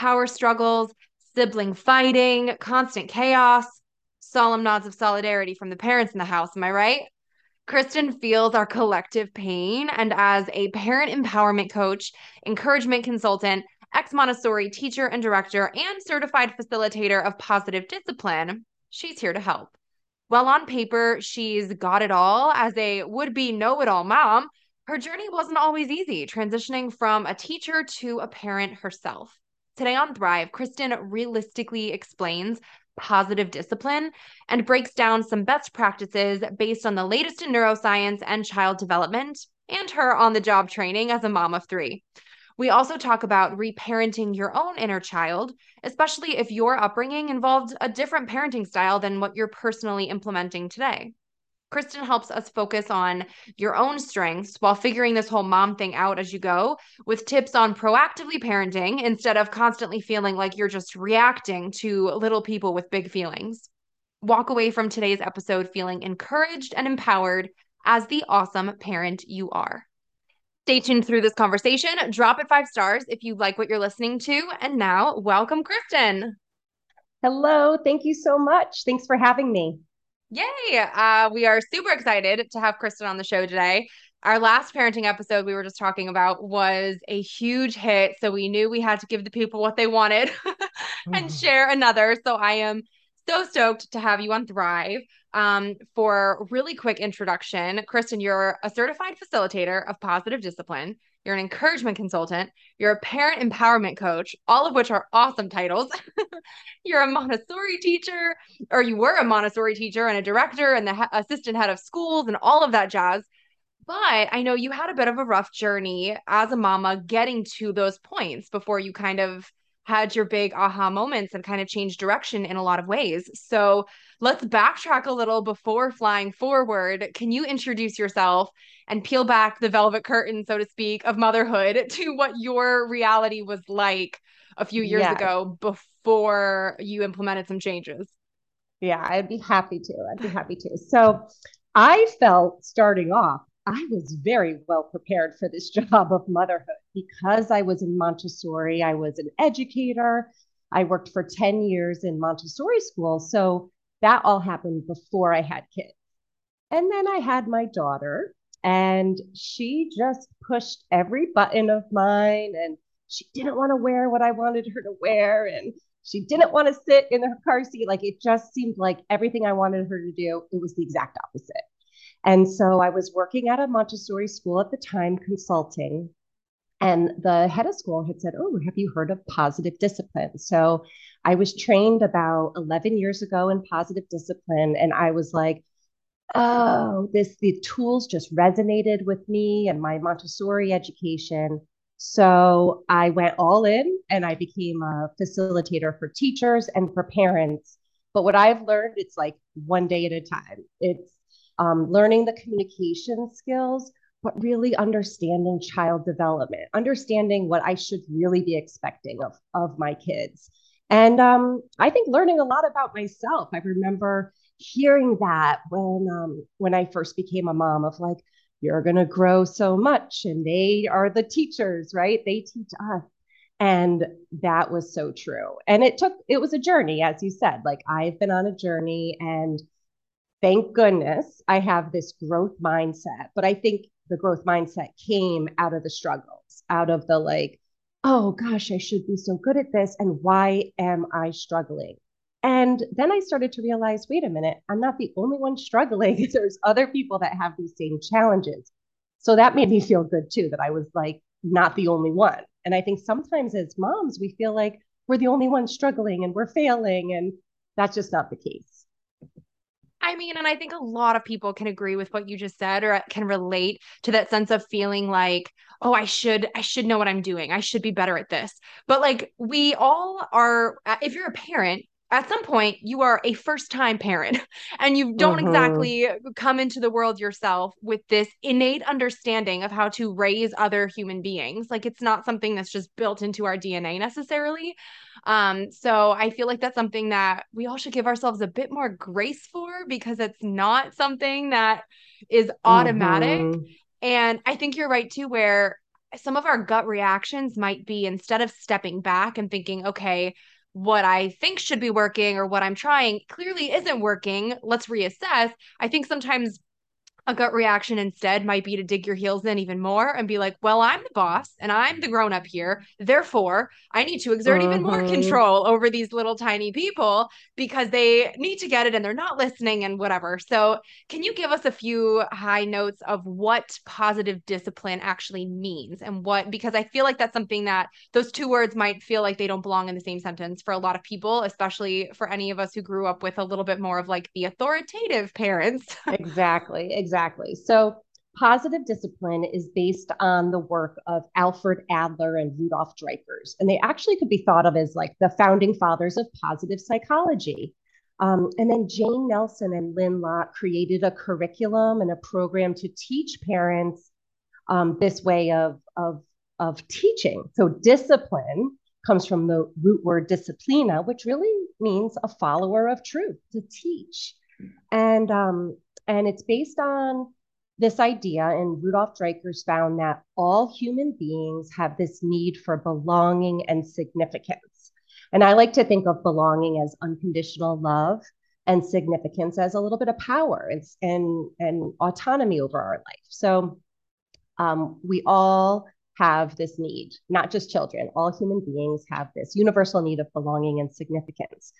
power struggles, sibling fighting, constant chaos, solemn nods of solidarity from the parents in the house. Am I right? Kristen feels our collective pain. And as a parent empowerment coach, encouragement consultant, ex Montessori teacher and director, and certified facilitator of positive discipline, she's here to help. Well, on paper, she's got it all as a would be know it all mom. Her journey wasn't always easy, transitioning from a teacher to a parent herself. Today on Thrive, Kristen realistically explains positive discipline and breaks down some best practices based on the latest in neuroscience and child development and her on the job training as a mom of three. We also talk about reparenting your own inner child, especially if your upbringing involved a different parenting style than what you're personally implementing today. Kristen helps us focus on your own strengths while figuring this whole mom thing out as you go with tips on proactively parenting instead of constantly feeling like you're just reacting to little people with big feelings. Walk away from today's episode feeling encouraged and empowered as the awesome parent you are. Stay tuned through this conversation. Drop it five stars if you like what you're listening to. And now, welcome, Kristen. Hello. Thank you so much. Thanks for having me. Yay! Uh, we are super excited to have Kristen on the show today. Our last parenting episode we were just talking about was a huge hit. So we knew we had to give the people what they wanted and mm. share another. So I am so stoked to have you on Thrive. Um, for really quick introduction, Kristen, you're a certified facilitator of positive discipline. You're an encouragement consultant, you're a parent empowerment coach, all of which are awesome titles. you're a Montessori teacher, or you were a Montessori teacher and a director and the he- assistant head of schools and all of that jazz. But I know you had a bit of a rough journey as a mama getting to those points before you kind of had your big aha moments and kind of changed direction in a lot of ways. So let's backtrack a little before flying forward. Can you introduce yourself and peel back the velvet curtain, so to speak, of motherhood to what your reality was like a few years yes. ago before you implemented some changes? Yeah, I'd be happy to. I'd be happy to. So I felt starting off I was very well prepared for this job of motherhood because I was in Montessori. I was an educator. I worked for 10 years in Montessori school. So that all happened before I had kids. And then I had my daughter, and she just pushed every button of mine. And she didn't want to wear what I wanted her to wear. And she didn't want to sit in her car seat. Like it just seemed like everything I wanted her to do, it was the exact opposite. And so I was working at a Montessori school at the time, consulting. And the head of school had said, Oh, have you heard of positive discipline? So I was trained about 11 years ago in positive discipline. And I was like, Oh, this, the tools just resonated with me and my Montessori education. So I went all in and I became a facilitator for teachers and for parents. But what I've learned, it's like one day at a time. It's um, learning the communication skills, but really understanding child development, understanding what I should really be expecting of, of my kids. And um, I think learning a lot about myself. I remember hearing that when um, when I first became a mom of like, you're gonna grow so much, and they are the teachers, right? They teach us. And that was so true. And it took, it was a journey, as you said. Like I've been on a journey and thank goodness I have this growth mindset. But I think the growth mindset came out of the struggles, out of the like, oh gosh, I should be so good at this. And why am I struggling? And then I started to realize wait a minute, I'm not the only one struggling. There's other people that have these same challenges. So that made me feel good too, that I was like not the only one. And I think sometimes as moms, we feel like we're the only ones struggling and we're failing. And that's just not the case. I mean, and I think a lot of people can agree with what you just said or can relate to that sense of feeling like, oh, I should, I should know what I'm doing. I should be better at this. But like we all are, uh, if you're a parent, at some point you are a first time parent and you don't mm-hmm. exactly come into the world yourself with this innate understanding of how to raise other human beings like it's not something that's just built into our dna necessarily um so i feel like that's something that we all should give ourselves a bit more grace for because it's not something that is automatic mm-hmm. and i think you're right too where some of our gut reactions might be instead of stepping back and thinking okay what I think should be working or what I'm trying clearly isn't working. Let's reassess. I think sometimes a gut reaction instead might be to dig your heels in even more and be like, well, I'm the boss and I'm the grown up here. Therefore, I need to exert mm-hmm. even more mm-hmm. control over these little tiny people because they need to get it and they're not listening and whatever. So, can you give us a few high notes of what positive discipline actually means and what, because I feel like that's something that those two words might feel like they don't belong in the same sentence for a lot of people, especially for any of us who grew up with a little bit more of like the authoritative parents. exactly. Exactly Exactly. So positive discipline is based on the work of Alfred Adler and Rudolf Dreikurs. And they actually could be thought of as like the founding fathers of positive psychology. Um, and then Jane Nelsen and Lynn Lott created a curriculum and a program to teach parents um, this way of, of, of teaching. So discipline comes from the root word disciplina, which really means a follower of truth, to teach. And um, and it's based on this idea, and Rudolf Dreikurs found that all human beings have this need for belonging and significance. And I like to think of belonging as unconditional love and significance as a little bit of power and, and, and autonomy over our life. So um, we all have this need, not just children, all human beings have this universal need of belonging and significance.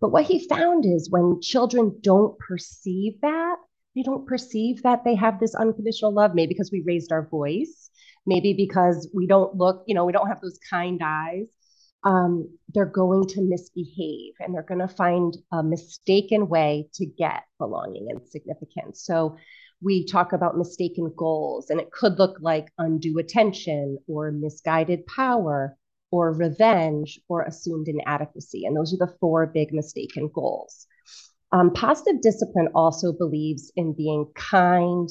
But what he found is when children don't perceive that, they don't perceive that they have this unconditional love, maybe because we raised our voice, maybe because we don't look, you know, we don't have those kind eyes. Um, they're going to misbehave and they're going to find a mistaken way to get belonging and significance. So we talk about mistaken goals, and it could look like undue attention or misguided power or revenge or assumed inadequacy. And those are the four big mistaken goals. Um, positive discipline also believes in being kind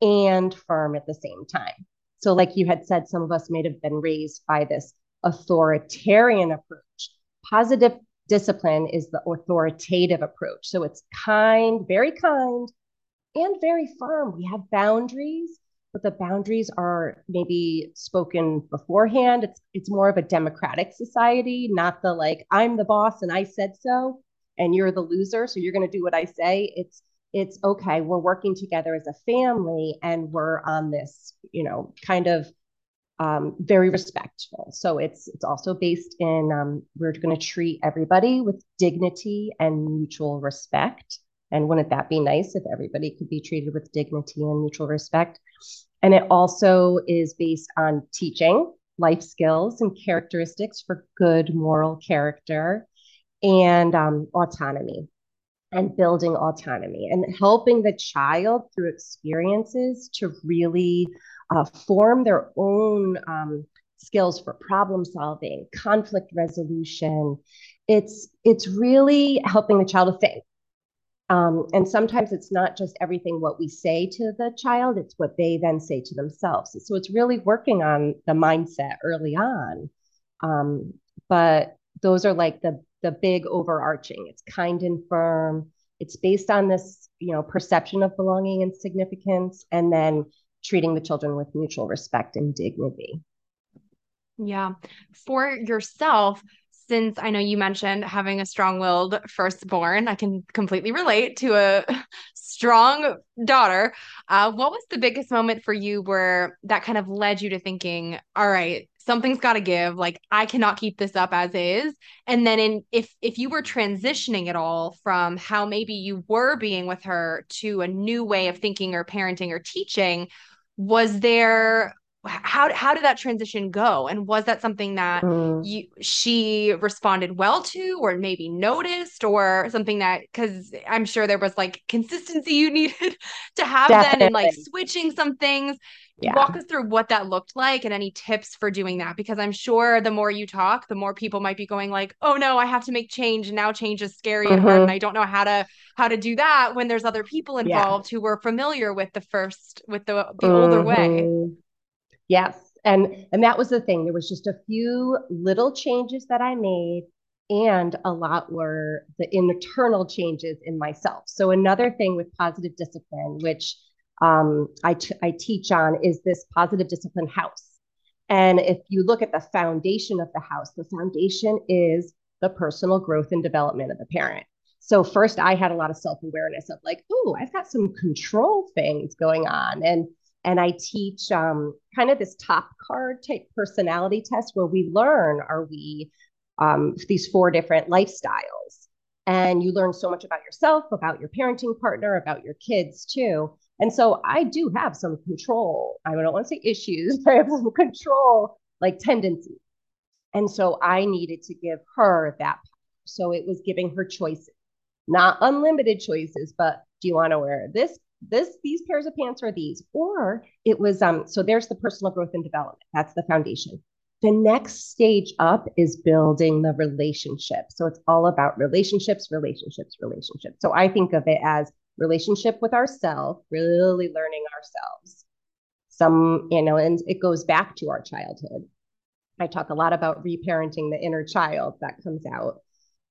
and firm at the same time. So, like you had said, some of us may have been raised by this authoritarian approach. Positive discipline is the authoritative approach. So, it's kind, very kind, and very firm. We have boundaries, but the boundaries are maybe spoken beforehand. It's it's more of a democratic society, not the like I'm the boss and I said so and you're the loser, so you're going to do what I say. It's it's okay. We're working together as a family, and we're on this, you know, kind of um, very respectful. So it's it's also based in um, we're going to treat everybody with dignity and mutual respect. And wouldn't that be nice if everybody could be treated with dignity and mutual respect? And it also is based on teaching life skills and characteristics for good moral character and um, autonomy and building autonomy and helping the child through experiences to really uh, form their own um, skills for problem solving conflict resolution. It's it's really helping the child to think. Um, and sometimes it's not just everything what we say to the child it's what they then say to themselves. So it's really working on the mindset early on. Um, but those are like the the big overarching. It's kind and firm. It's based on this, you know, perception of belonging and significance, and then treating the children with mutual respect and dignity. Yeah. For yourself, since I know you mentioned having a strong willed firstborn, I can completely relate to a strong daughter. Uh, what was the biggest moment for you where that kind of led you to thinking, all right, something's got to give like i cannot keep this up as is and then in if if you were transitioning at all from how maybe you were being with her to a new way of thinking or parenting or teaching was there how how did that transition go and was that something that mm. you she responded well to or maybe noticed or something that cuz I'm sure there was like consistency you needed to have Definitely. then and like switching some things yeah. walk us through what that looked like and any tips for doing that because i'm sure the more you talk the more people might be going like oh no i have to make change and now change is scary mm-hmm. and hard and i don't know how to how to do that when there's other people involved yeah. who were familiar with the first with the the mm-hmm. older way mm-hmm. Yes. And and that was the thing. There was just a few little changes that I made and a lot were the internal changes in myself. So another thing with positive discipline, which um, I, I teach on, is this positive discipline house. And if you look at the foundation of the house, the foundation is the personal growth and development of the parent. So first, I had a lot of self awareness of like, oh, I've got some control things going on, and and I teach um, kind of this top card type personality test where we learn are we um, these four different lifestyles. And you learn so much about yourself, about your parenting partner, about your kids too. And so I do have some control. I don't want to say issues, but I have some control like tendencies. And so I needed to give her that. So it was giving her choices, not unlimited choices, but do you want to wear this this these pairs of pants are these or it was um so there's the personal growth and development that's the foundation the next stage up is building the relationship so it's all about relationships relationships relationships so i think of it as relationship with ourselves really learning ourselves some you know and it goes back to our childhood i talk a lot about reparenting the inner child that comes out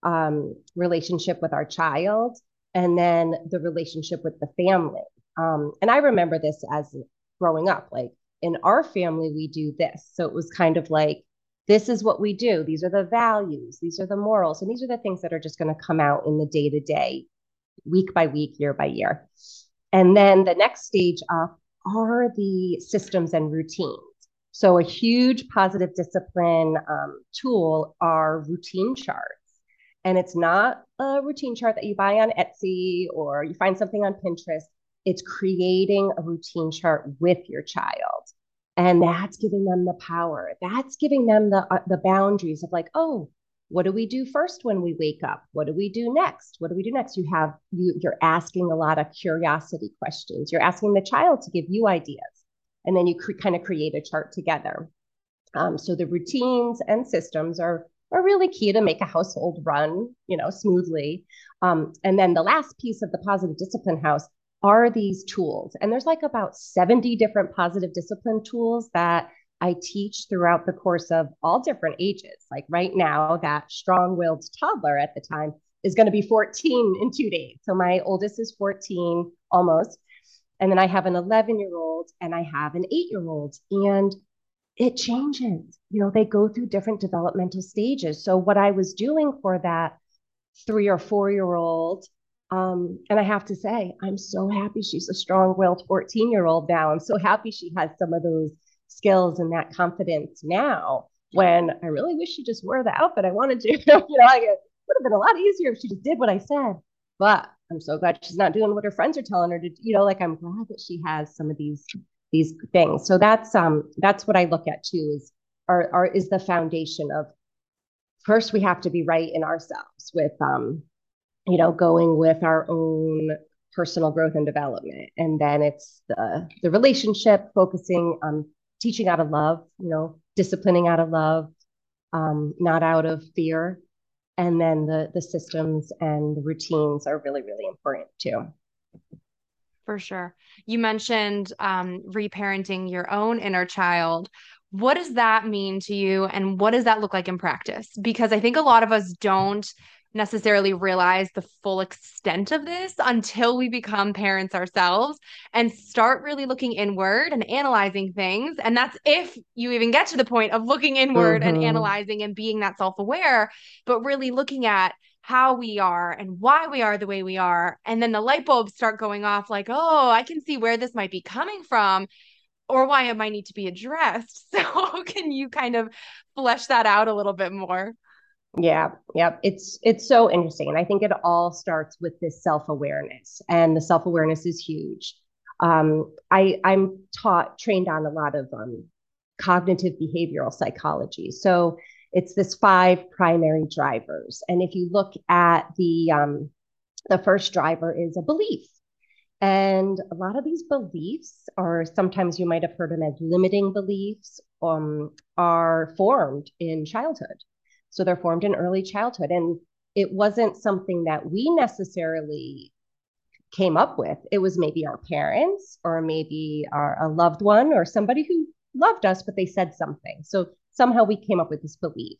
um, relationship with our child and then the relationship with the family. Um, and I remember this as growing up, like in our family, we do this. So it was kind of like, this is what we do. These are the values, these are the morals, and these are the things that are just going to come out in the day to day, week by week, year by year. And then the next stage up are the systems and routines. So, a huge positive discipline um, tool are routine charts. And it's not a routine chart that you buy on Etsy or you find something on Pinterest. It's creating a routine chart with your child. And that's giving them the power. That's giving them the, uh, the boundaries of like, oh, what do we do first when we wake up? What do we do next? What do we do next? You have you you're asking a lot of curiosity questions. You're asking the child to give you ideas, and then you cre- kind of create a chart together. Um, so the routines and systems are are really key to make a household run, you know, smoothly. Um, and then the last piece of the positive discipline house are these tools. And there's like about 70 different positive discipline tools that I teach throughout the course of all different ages. Like right now, that strong willed toddler at the time is going to be 14 in two days. So my oldest is 14 almost. And then I have an 11 year old and I have an eight year old. And it changes. You know, they go through different developmental stages. So, what I was doing for that three or four year old, um, and I have to say, I'm so happy she's a strong willed 14 year old now. I'm so happy she has some of those skills and that confidence now when I really wish she just wore the outfit I wanted to. you know, like it would have been a lot easier if she just did what I said. But I'm so glad she's not doing what her friends are telling her to, you know, like I'm glad that she has some of these these things. So that's um that's what I look at too is are, are is the foundation of first we have to be right in ourselves with um you know going with our own personal growth and development and then it's the the relationship focusing on teaching out of love you know disciplining out of love um, not out of fear and then the the systems and the routines are really really important too for sure. You mentioned um, reparenting your own inner child. What does that mean to you? And what does that look like in practice? Because I think a lot of us don't necessarily realize the full extent of this until we become parents ourselves and start really looking inward and analyzing things. And that's if you even get to the point of looking inward mm-hmm. and analyzing and being that self aware, but really looking at how we are and why we are the way we are. And then the light bulbs start going off like, oh, I can see where this might be coming from or why it might need to be addressed. So can you kind of flesh that out a little bit more? Yeah, yeah, it's it's so interesting, and I think it all starts with this self awareness, and the self awareness is huge. Um, I I'm taught trained on a lot of um, cognitive behavioral psychology. So it's this five primary drivers. And if you look at the um, the first driver is a belief. And a lot of these beliefs, or sometimes you might have heard them as limiting beliefs, um, are formed in childhood. So they're formed in early childhood. And it wasn't something that we necessarily came up with. It was maybe our parents or maybe our, a loved one or somebody who loved us, but they said something. So somehow we came up with this belief.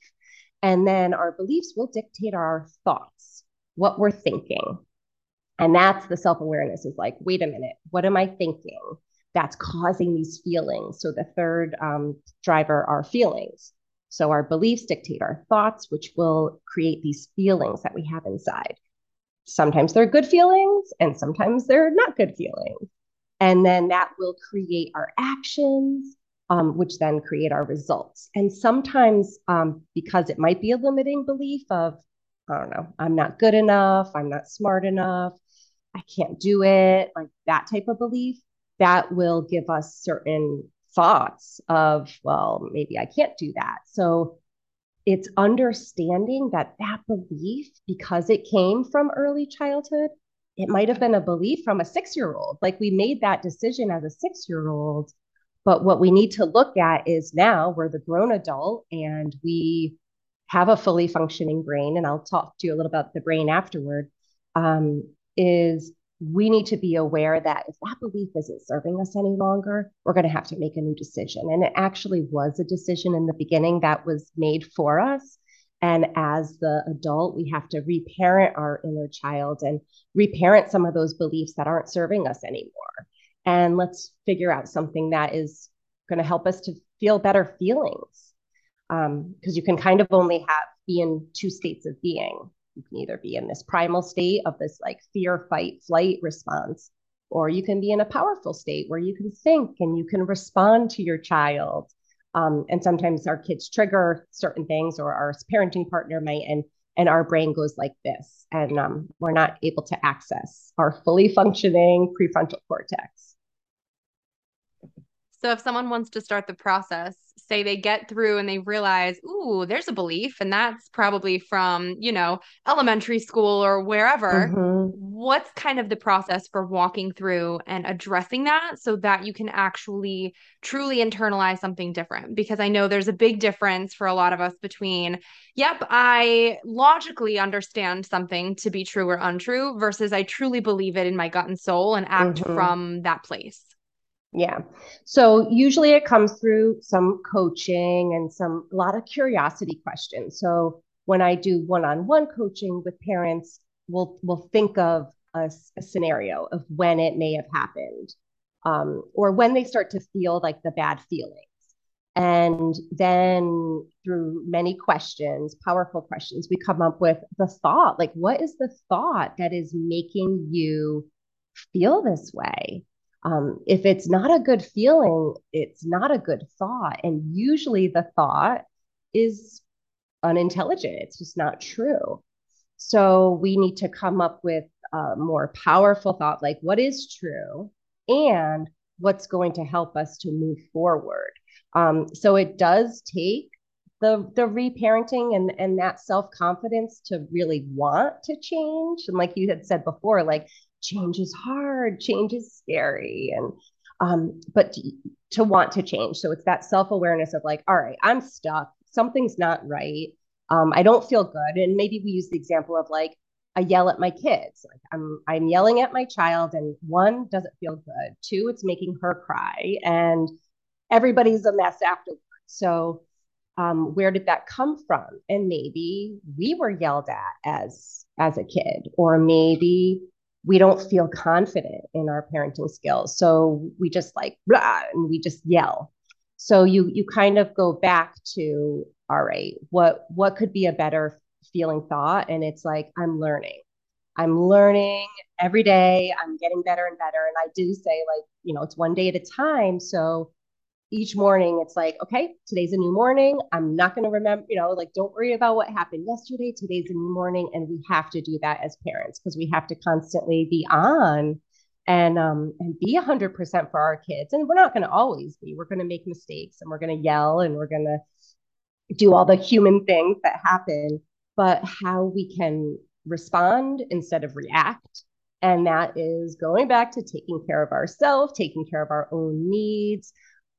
And then our beliefs will dictate our thoughts, what we're thinking. And that's the self awareness is like, wait a minute, what am I thinking? That's causing these feelings. So the third um, driver are feelings. So our beliefs dictate our thoughts, which will create these feelings that we have inside. Sometimes they're good feelings and sometimes they're not good feelings. And then that will create our actions um, which then create our results. And sometimes, um, because it might be a limiting belief of, I don't know, I'm not good enough, I'm not smart enough, I can't do it, like that type of belief, that will give us certain thoughts of, well, maybe I can't do that. So it's understanding that that belief, because it came from early childhood, it might have been a belief from a six year old. Like we made that decision as a six year old but what we need to look at is now we're the grown adult and we have a fully functioning brain. And I'll talk to you a little about the brain afterward. Um, is we need to be aware that if that belief isn't serving us any longer, we're going to have to make a new decision. And it actually was a decision in the beginning that was made for us. And as the adult, we have to reparent our inner child and reparent some of those beliefs that aren't serving us anymore and let's figure out something that is going to help us to feel better feelings because um, you can kind of only have be in two states of being you can either be in this primal state of this like fear fight flight response or you can be in a powerful state where you can think and you can respond to your child. Um, and sometimes our kids trigger certain things or our parenting partner might and and our brain goes like this. And um, we're not able to access our fully functioning prefrontal cortex so if someone wants to start the process, say they get through and they realize, ooh, there's a belief, and that's probably from, you know, elementary school or wherever. Mm-hmm. What's kind of the process for walking through and addressing that so that you can actually truly internalize something different? Because I know there's a big difference for a lot of us between, yep, I logically understand something to be true or untrue versus I truly believe it in my gut and soul and act mm-hmm. from that place. Yeah. So usually it comes through some coaching and some a lot of curiosity questions. So when I do one-on-one coaching with parents, we'll we'll think of a, a scenario of when it may have happened, um, or when they start to feel like the bad feelings. And then through many questions, powerful questions, we come up with the thought like, what is the thought that is making you feel this way? Um, if it's not a good feeling, it's not a good thought. And usually the thought is unintelligent, it's just not true. So we need to come up with a more powerful thought like what is true and what's going to help us to move forward. Um, so it does take the the reparenting and and that self confidence to really want to change. And like you had said before, like change is hard, change is scary, and um, but to, to want to change. So it's that self awareness of like, all right, I'm stuck, something's not right, um, I don't feel good, and maybe we use the example of like I yell at my kids. Like I'm I'm yelling at my child, and one doesn't feel good. Two, it's making her cry, and everybody's a mess afterwards. So um, where did that come from? And maybe we were yelled at as as a kid, or maybe we don't feel confident in our parenting skills. So we just like blah and we just yell. So you you kind of go back to all right, what what could be a better feeling thought? And it's like I'm learning. I'm learning every day. I'm getting better and better. And I do say like, you know, it's one day at a time. So each morning it's like, okay, today's a new morning. I'm not going to remember, you know, like don't worry about what happened yesterday. Today's a new morning. And we have to do that as parents because we have to constantly be on and um and be 100% for our kids and we're not going to always be we're going to make mistakes and we're going to yell and we're going to do all the human things that happen but how we can respond instead of react and that is going back to taking care of ourselves taking care of our own needs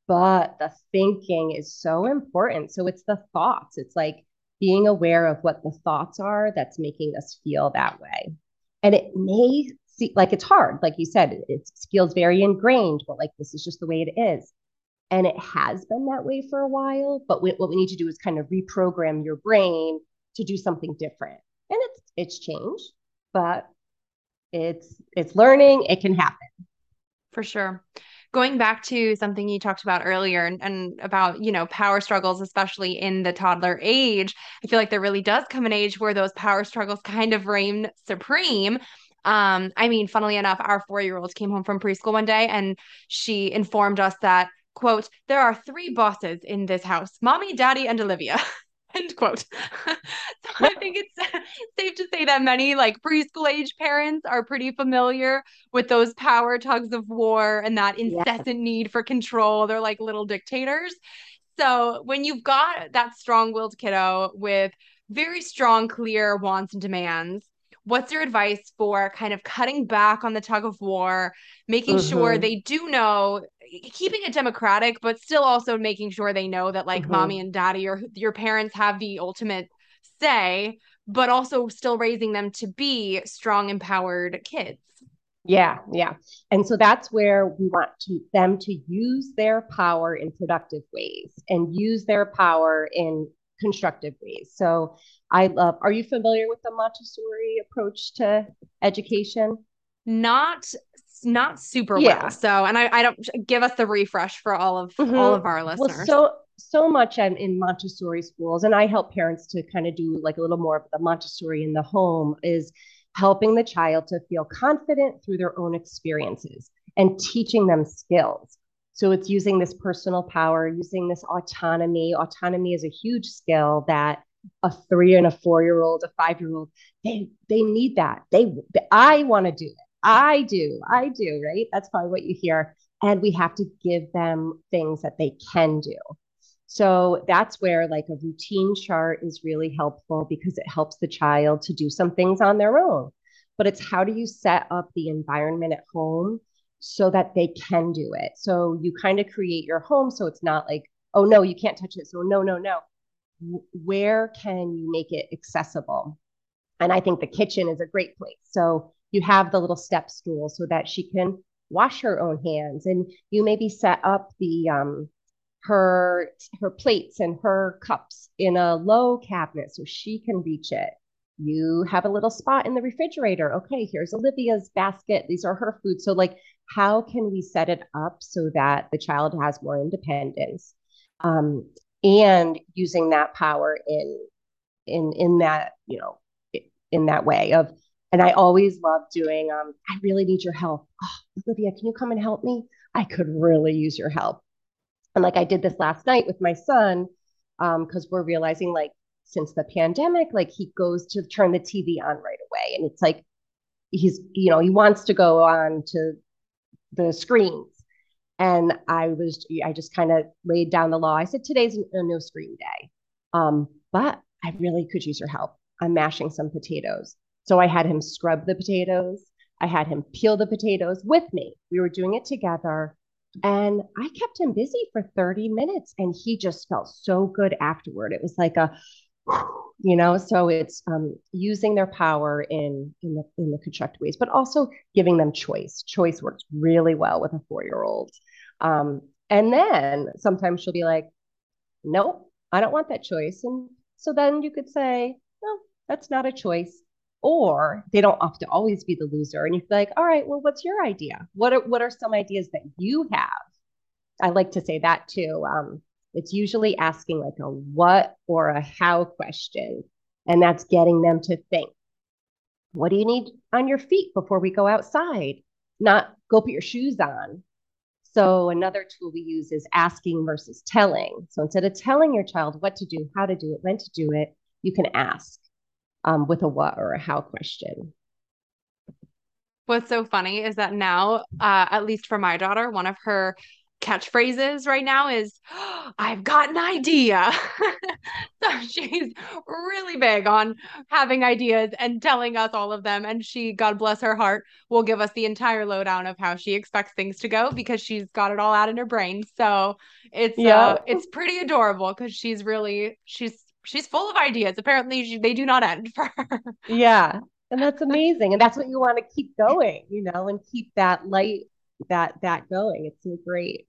but the thinking is so important. So it's the thoughts. It's like being aware of what the thoughts are that's making us feel that way. And it may see like it's hard. Like you said it, feels very ingrained but like this is just the way it is. And it has been that way for a while but we, what we need to do is kind of reprogram your brain to do something different. And it's it's changed but it's it's learning. It can happen. For sure going back to something you talked about earlier and, and, about you know power struggles especially in the toddler age i feel like there really does come an age where those power struggles kind of reign supreme um, I mean, funnily enough, our four year old came home from preschool one day and she informed us that, quote, there are three bosses in this house mommy, daddy, and Olivia. End quote. so I think it's safe to say that many like preschool age parents are pretty familiar with those power tugs of war and that incessant need for control. They're like little dictators. So when you've got that strong willed kiddo with very strong, clear wants and demands, what's your advice for kind of cutting back on the tug of war, making mm-hmm. sure they do know, keeping it democratic, but still also making sure they know that like mm-hmm. mommy and daddy or your parents have the ultimate say, but also still raising them to be strong, empowered kids? Yeah, yeah. And so that's where we want to, them to use their power in productive ways and use their power in constructive ways. So I love, are you familiar with the Montessori approach to education? Not not super yeah. well. So, and I, I don't give us the refresh for all of mm-hmm. all of our listeners. Well, so so much in, in Montessori schools, and I help parents to kind of do like a little more of the Montessori in the home is helping the child to feel confident through their own experiences and teaching them skills. So it's using this personal power, using this autonomy. Autonomy is a huge skill that a three and a four year old, a five year old, they they need that. They, they I want to do it. I do. I do. Right. That's probably what you hear. And we have to give them things that they can do. So that's where like a routine chart is really helpful because it helps the child to do some things on their own. But it's how do you set up the environment at home so that they can do it. So you kind of create your home so it's not like, oh no, you can't touch it. So no, no, no. Where can you make it accessible? And I think the kitchen is a great place. So you have the little step stool so that she can wash her own hands and you maybe set up the um her her plates and her cups in a low cabinet so she can reach it you have a little spot in the refrigerator. Okay here's olivia's basket. These are her food. So like how can we set it up so that the child has more independence? Um, and using that power in in in that you know in that way of and i always love doing um, i really need your help. Oh, olivia can you come and help me? I could really use your help. And like i did this last night with my son because um, we're realizing like since the pandemic like he goes to turn the tv on right away and it's like he's you know he wants to go on to the screens. And I was, I just kind of laid down the law. I said, today's a no screen day. Um, but I really could use your help. I'm mashing some potatoes. So I had him scrub the potatoes. I had him peel the potatoes with me. We were doing it together. And I kept him busy for 30 minutes and he just felt so good afterward. It was like a, you know so it's um, using their power in in the in the constructive ways but also giving them choice. Choice works really well with a four year old um, and then sometimes she'll be like nope i don't want that choice. And so then you could say no that's not a choice. Or they don't have to always be the loser and you would be like all right well what's your idea? What are what are some ideas that you have? I like to say that too um, it's usually asking like a what or a how question. And that's getting them to think. What do you need on your feet before we go outside? Not go put your shoes on. So another tool we use is asking versus telling. So instead of telling your child what to do, how to do it, when to do it, you can ask um, with a what or a how question. What's so funny is that now, uh, at least for my daughter, one of her catchphrases right now is oh, I've got an idea. so she's really big on having ideas and telling us all of them. And she, God bless her heart, will give us the entire lowdown of how she expects things to go because she's got it all out in her brain. So it's yeah. Uh, it's pretty adorable because she's really she's she's full of ideas. Apparently she, they do not end for her. Yeah. And that's amazing. And that's what you want to keep going, you know, and keep that light that that going. It's so great.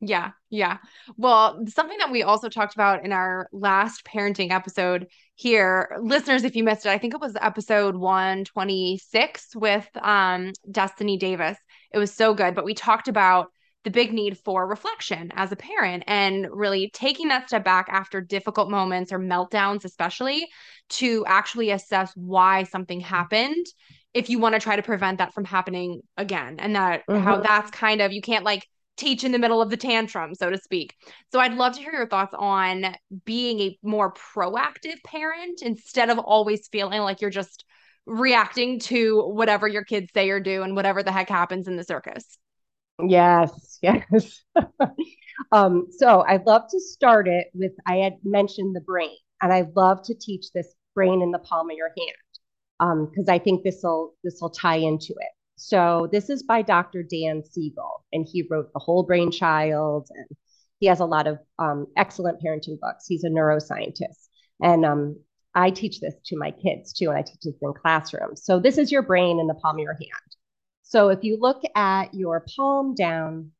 Yeah, yeah. Well, something that we also talked about in our last parenting episode here, listeners, if you missed it, I think it was episode 126 with um Destiny Davis. It was so good, but we talked about the big need for reflection as a parent and really taking that step back after difficult moments or meltdowns especially to actually assess why something happened if you want to try to prevent that from happening again and that mm-hmm. how that's kind of you can't like teach in the middle of the tantrum so to speak. So i'd love to hear your thoughts on being a more proactive parent instead of always feeling like you're just reacting to whatever your kids say or do and whatever the heck happens in the circus. Yes yes. Um so i'd love to start it with i had mentioned the brain and i love to teach this brain in the palm of your hand because um, I think this will this will tie into it. So this is by Dr. Dan Siegel, and he wrote The Whole Brain Child, and he has a lot of um, excellent parenting books. He's a neuroscientist, and um, I teach this to my kids too, and I teach this in classrooms. So this is your brain in the palm of your hand. So if you look at your palm down,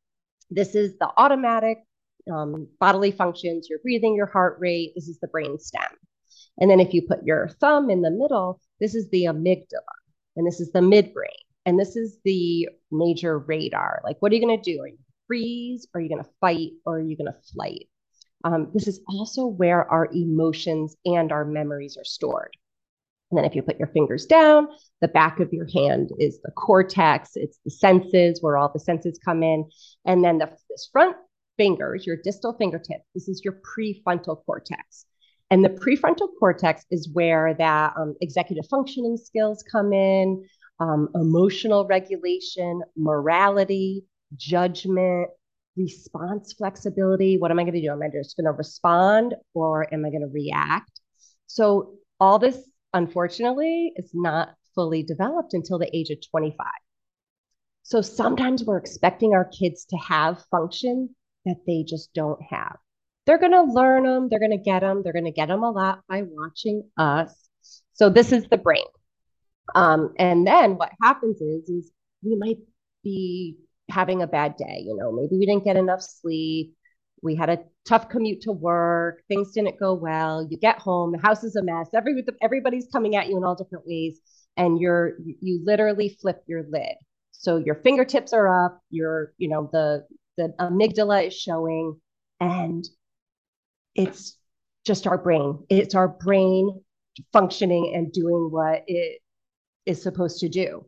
this is the automatic um, bodily functions, your breathing, your heart rate. This is the brain stem. And then if you put your thumb in the middle, this is the amygdala, and this is the midbrain, and this is the major radar. Like, what are you going to do? Are you freeze? Are you going to fight? Or are you going to flight? Um, this is also where our emotions and our memories are stored. And then if you put your fingers down, the back of your hand is the cortex. It's the senses where all the senses come in. And then the, this front fingers, your distal fingertip, this is your prefrontal cortex. And the prefrontal cortex is where that um, executive functioning skills come in, um, emotional regulation, morality, judgment, response flexibility. What am I going to do? Am I just going to respond or am I going to react? So, all this, unfortunately, is not fully developed until the age of 25. So, sometimes we're expecting our kids to have function that they just don't have they're going to learn them. They're going to get them. They're going to get them a lot by watching us. So this is the brain. Um, and then what happens is, is we might be having a bad day. You know, maybe we didn't get enough sleep. We had a tough commute to work. Things didn't go well. You get home, the house is a mess. Every, everybody's coming at you in all different ways, and you're you literally flip your lid. So your fingertips are up. Your you know the the amygdala is showing, and it's just our brain. It's our brain functioning and doing what it is supposed to do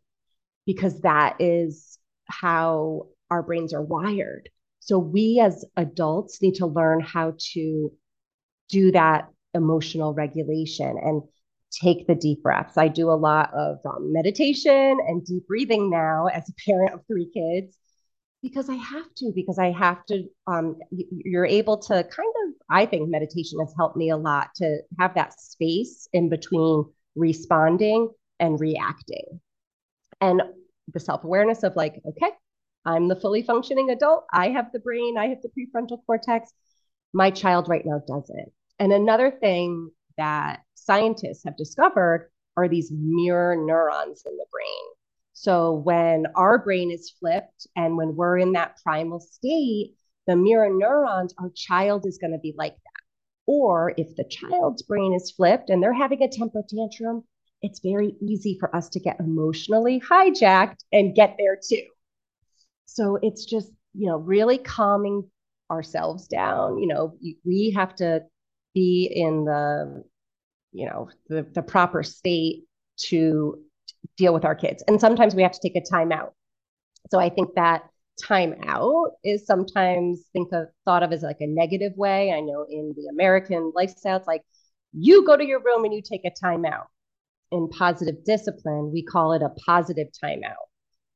because that is how our brains are wired. So we as adults need to learn how to do that emotional regulation and take the deep breaths. I do a lot of um, meditation and deep breathing now as a parent of three kids because I have to, because I have to, um, you're able to kind of, I think meditation has helped me a lot to have that space in between responding and reacting. And the self awareness of like, okay, I'm the fully functioning adult. I have the brain, I have the prefrontal cortex. My child right now doesn't. And another thing that scientists have discovered are these mirror neurons in the brain. So when our brain is flipped and when we're in that primal state, the mirror neurons, our child is going to be like that. Or if the child's brain is flipped and they're having a temper tantrum, it's very easy for us to get emotionally hijacked and get there too. So it's just, you know, really calming ourselves down. You know, we have to be in the, you know, the, the proper state to deal with our kids. And sometimes we have to take a time out. So I think that time out is sometimes think of thought of as like a negative way. I know in the American lifestyle, it's like you go to your room and you take a time out. In positive discipline, we call it a positive timeout.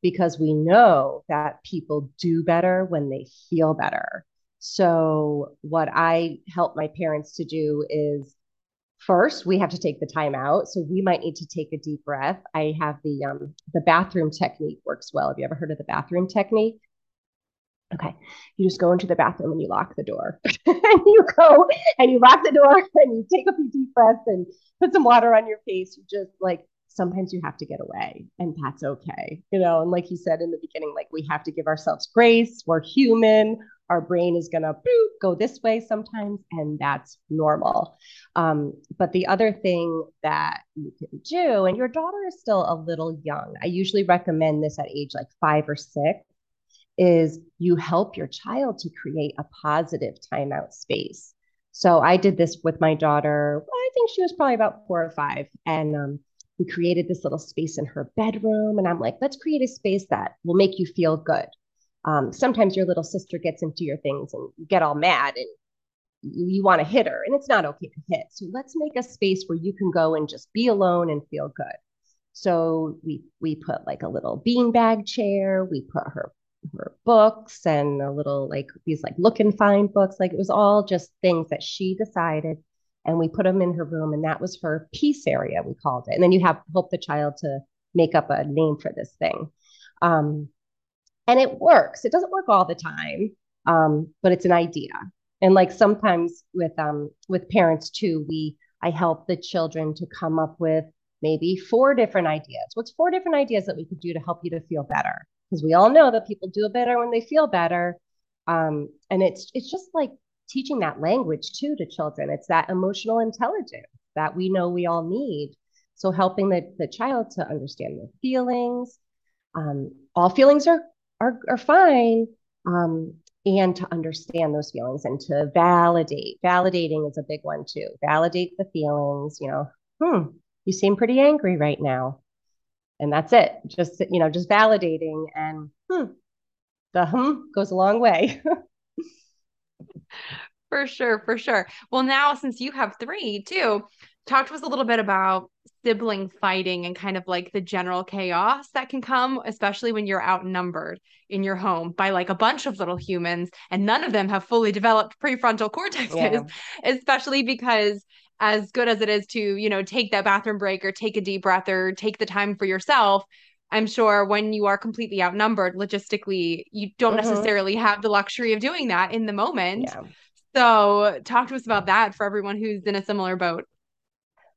because we know that people do better when they feel better. So, what I help my parents to do is first we have to take the time out. So, we might need to take a deep breath. I have the um, the bathroom technique works well. Have you ever heard of the bathroom technique? Okay. You just go into the bathroom and you lock the door. and you go and you lock the door and you take a few deep breaths and put some water on your face. You just like sometimes you have to get away and that's okay. You know, and like you said in the beginning, like we have to give ourselves grace. We're human. Our brain is going to go this way sometimes, and that's normal. Um, but the other thing that you can do, and your daughter is still a little young, I usually recommend this at age like five or six is you help your child to create a positive timeout space. So I did this with my daughter. I think she was probably about four or five. And um, we created this little space in her bedroom. And I'm like, let's create a space that will make you feel good. Um, sometimes your little sister gets into your things and you get all mad and you, you want to hit her, and it's not okay to hit. So let's make a space where you can go and just be alone and feel good. So we we put like a little beanbag chair. We put her her books and a little like these like look and find books. Like it was all just things that she decided. And we put them in her room, and that was her peace area, we called it. And then you have help the child to make up a name for this thing. Um, and it works. It doesn't work all the time, um, but it's an idea. And like sometimes with um, with parents too, we I help the children to come up with maybe four different ideas. What's four different ideas that we could do to help you to feel better? Because we all know that people do better when they feel better. Um, and it's it's just like teaching that language too to children. It's that emotional intelligence that we know we all need. So helping the, the child to understand their feelings. Um, all feelings are are are fine. Um, and to understand those feelings and to validate. Validating is a big one too. Validate the feelings, you know, hmm, you seem pretty angry right now and that's it. Just you know just validating and hmm, the hmm goes a long way. For sure for sure. Well now since you have three too talk to us a little bit about sibling fighting and kind of like the general chaos that can come especially when you're outnumbered in your home by like a bunch of little humans and none of them have fully developed prefrontal cortexes yeah. especially because as good as it is to, you know, take that bathroom break or take a deep breath or take the time for yourself, I'm sure when you are completely outnumbered logistically, you don't mm-hmm. necessarily have the luxury of doing that in the moment. Yeah. So, talk to us about that for everyone who's in a similar boat.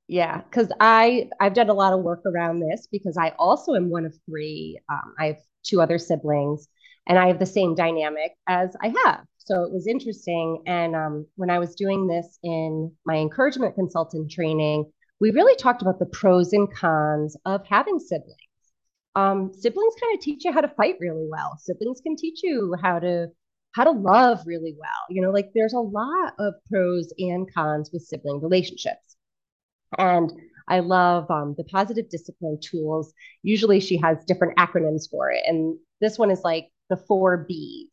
Yeah, because I I've done a lot of work around this because I also am one of three. Um, I have two other siblings, and I have the same dynamic as I have. So it was interesting. And um, when I was doing this in my encouragement consultant training, we really talked about the pros and cons of having siblings. Um, siblings kind of teach you how to fight really well. Siblings can teach you how to how to love really well. You know, like there's a lot of pros and cons with sibling relationships. And I love um, the positive discipline tools. Usually she has different acronyms for it. And this one is like the four B's.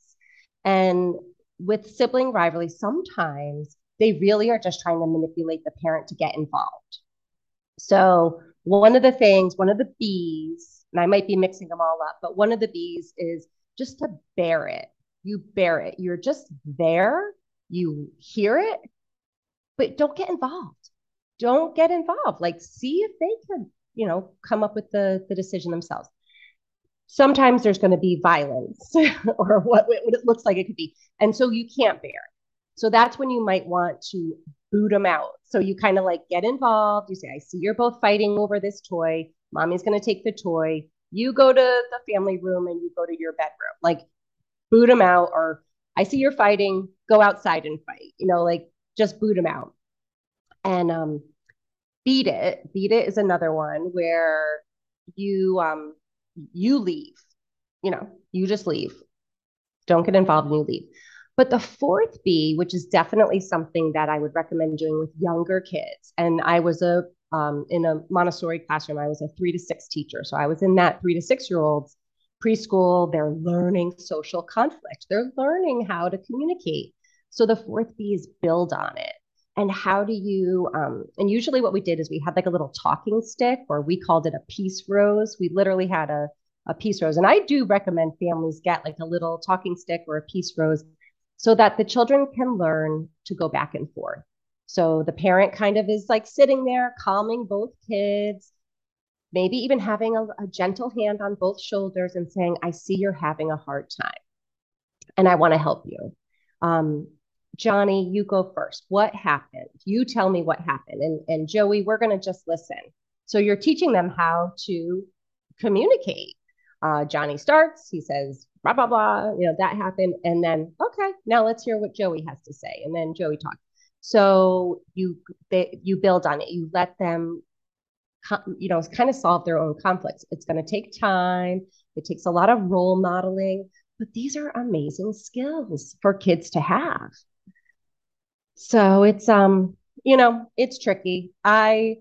And with sibling rivalry, sometimes they really are just trying to manipulate the parent to get involved. So, one of the things, one of the B's, and I might be mixing them all up, but one of the B's is just to bear it. You bear it. You're just there, you hear it, but don't get involved. Don't get involved. Like, see if they can, you know, come up with the, the decision themselves sometimes there's going to be violence or what, what it looks like it could be. And so you can't bear. So that's when you might want to boot them out. So you kind of like get involved. You say, I see you're both fighting over this toy. Mommy's going to take the toy. You go to the family room and you go to your bedroom. Like boot them out. Or I see you're fighting. Go outside and fight. You know, like just boot them out. And um, beat it. Beat it is another one where you um, you leave. You know, you just leave. Don't get involved and you leave. But the fourth B, which is definitely something that I would recommend doing with younger kids, and I was a um, in a Montessori classroom, I was a three to six teacher. So I was in that three to six year olds preschool. They're learning social conflict. They're learning how to communicate. So the fourth B is build on it and how do you um, and usually what we did is we had like a little talking stick or we called it a peace rose we literally had a a peace rose. And I do recommend families get like a little talking stick or a peace rose so that the children can learn to go back and forth. So the parent kind of is like sitting there, calming both kids, maybe even having a, a gentle hand on both shoulders and saying, I see you're having a hard time and I want to help you. Um, Johnny, you go first. What happened? You tell me what happened. And, and Joey, we're going to just listen. So you're teaching them how to communicate. Uh, Johnny starts, he says, blah, blah, blah, you know, that happened. And then, okay, now let's hear what Joey has to say. And then Joey talks. So you, they, you build on it. You let them, you know, kind of solve their own conflicts. It's going to take time. It takes a lot of role modeling, but these are amazing skills for kids to have. So it's, um, you know, it's tricky. I,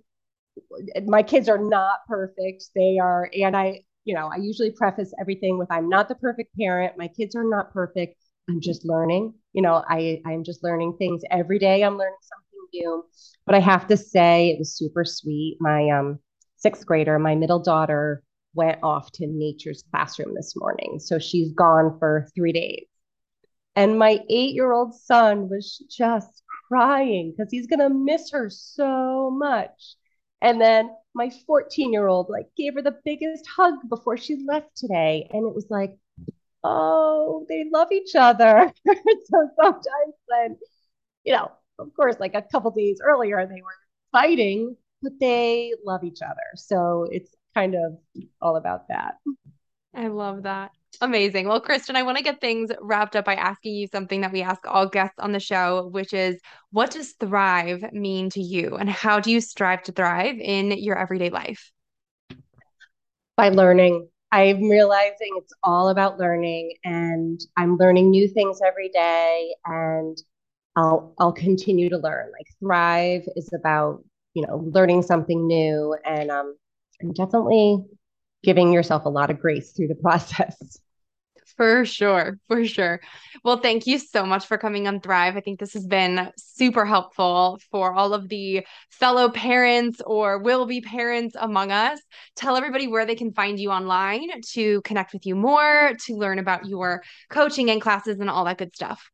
my kids are not perfect. They are, and I, you know, I usually preface everything with I'm not the perfect parent. My kids are not perfect. I'm just learning. You know, I I'm just learning things every day. I'm learning something new. But I have to say it was super sweet. My um sixth grader, my middle daughter, went off to nature's classroom this morning. So she's gone for three days. And my eight year old son was just crying because he's going to miss her so much. And then my 14 year old like gave her the biggest hug before she left today. And it was like, oh, they love each other. so sometimes then, you know, of course, like a couple days earlier, they were fighting, but they love each other. So it's kind of all about that. I love that. Amazing. Well, Kristen, I want to get things wrapped up by asking you something that we ask all guests on the show, which is what does thrive mean to you? And how do you strive to thrive in your everyday life? By learning. I'm realizing it's all about learning and I'm learning new things every day and I'll I'll continue to learn. Like thrive is about, you know, learning something new and um I'm definitely giving yourself a lot of grace through the process. For sure, for sure. Well, thank you so much for coming on Thrive. I think this has been super helpful for all of the fellow parents or will be parents among us. Tell everybody where they can find you online to connect with you more, to learn about your coaching and classes and all that good stuff.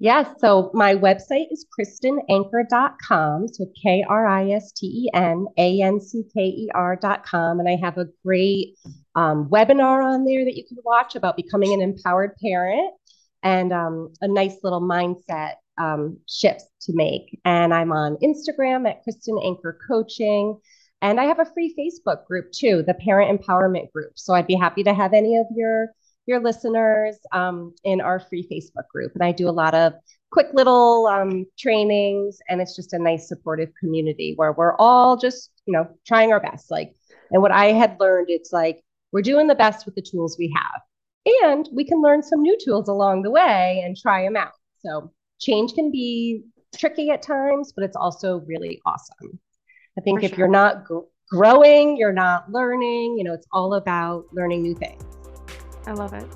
Yes. So my website is kristenancker.com. So K R I S T E N A N C K E R.com. And I have a great um, webinar on there that you can watch about becoming an empowered parent and um, a nice little mindset um, shifts to make. And I'm on Instagram at Kristen Ancker Coaching. And I have a free Facebook group too, the Parent Empowerment Group. So I'd be happy to have any of your your listeners um, in our free Facebook group. And I do a lot of quick little um, trainings, and it's just a nice supportive community where we're all just, you know, trying our best. Like, and what I had learned, it's like we're doing the best with the tools we have, and we can learn some new tools along the way and try them out. So change can be tricky at times, but it's also really awesome. I think For if sure. you're not gr- growing, you're not learning. You know, it's all about learning new things. I love it.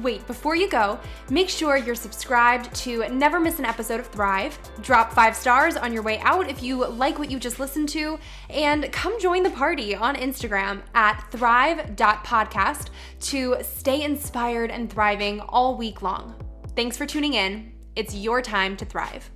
Wait, before you go, make sure you're subscribed to never miss an episode of Thrive. Drop five stars on your way out if you like what you just listened to, and come join the party on Instagram at thrive.podcast to stay inspired and thriving all week long. Thanks for tuning in. It's your time to thrive.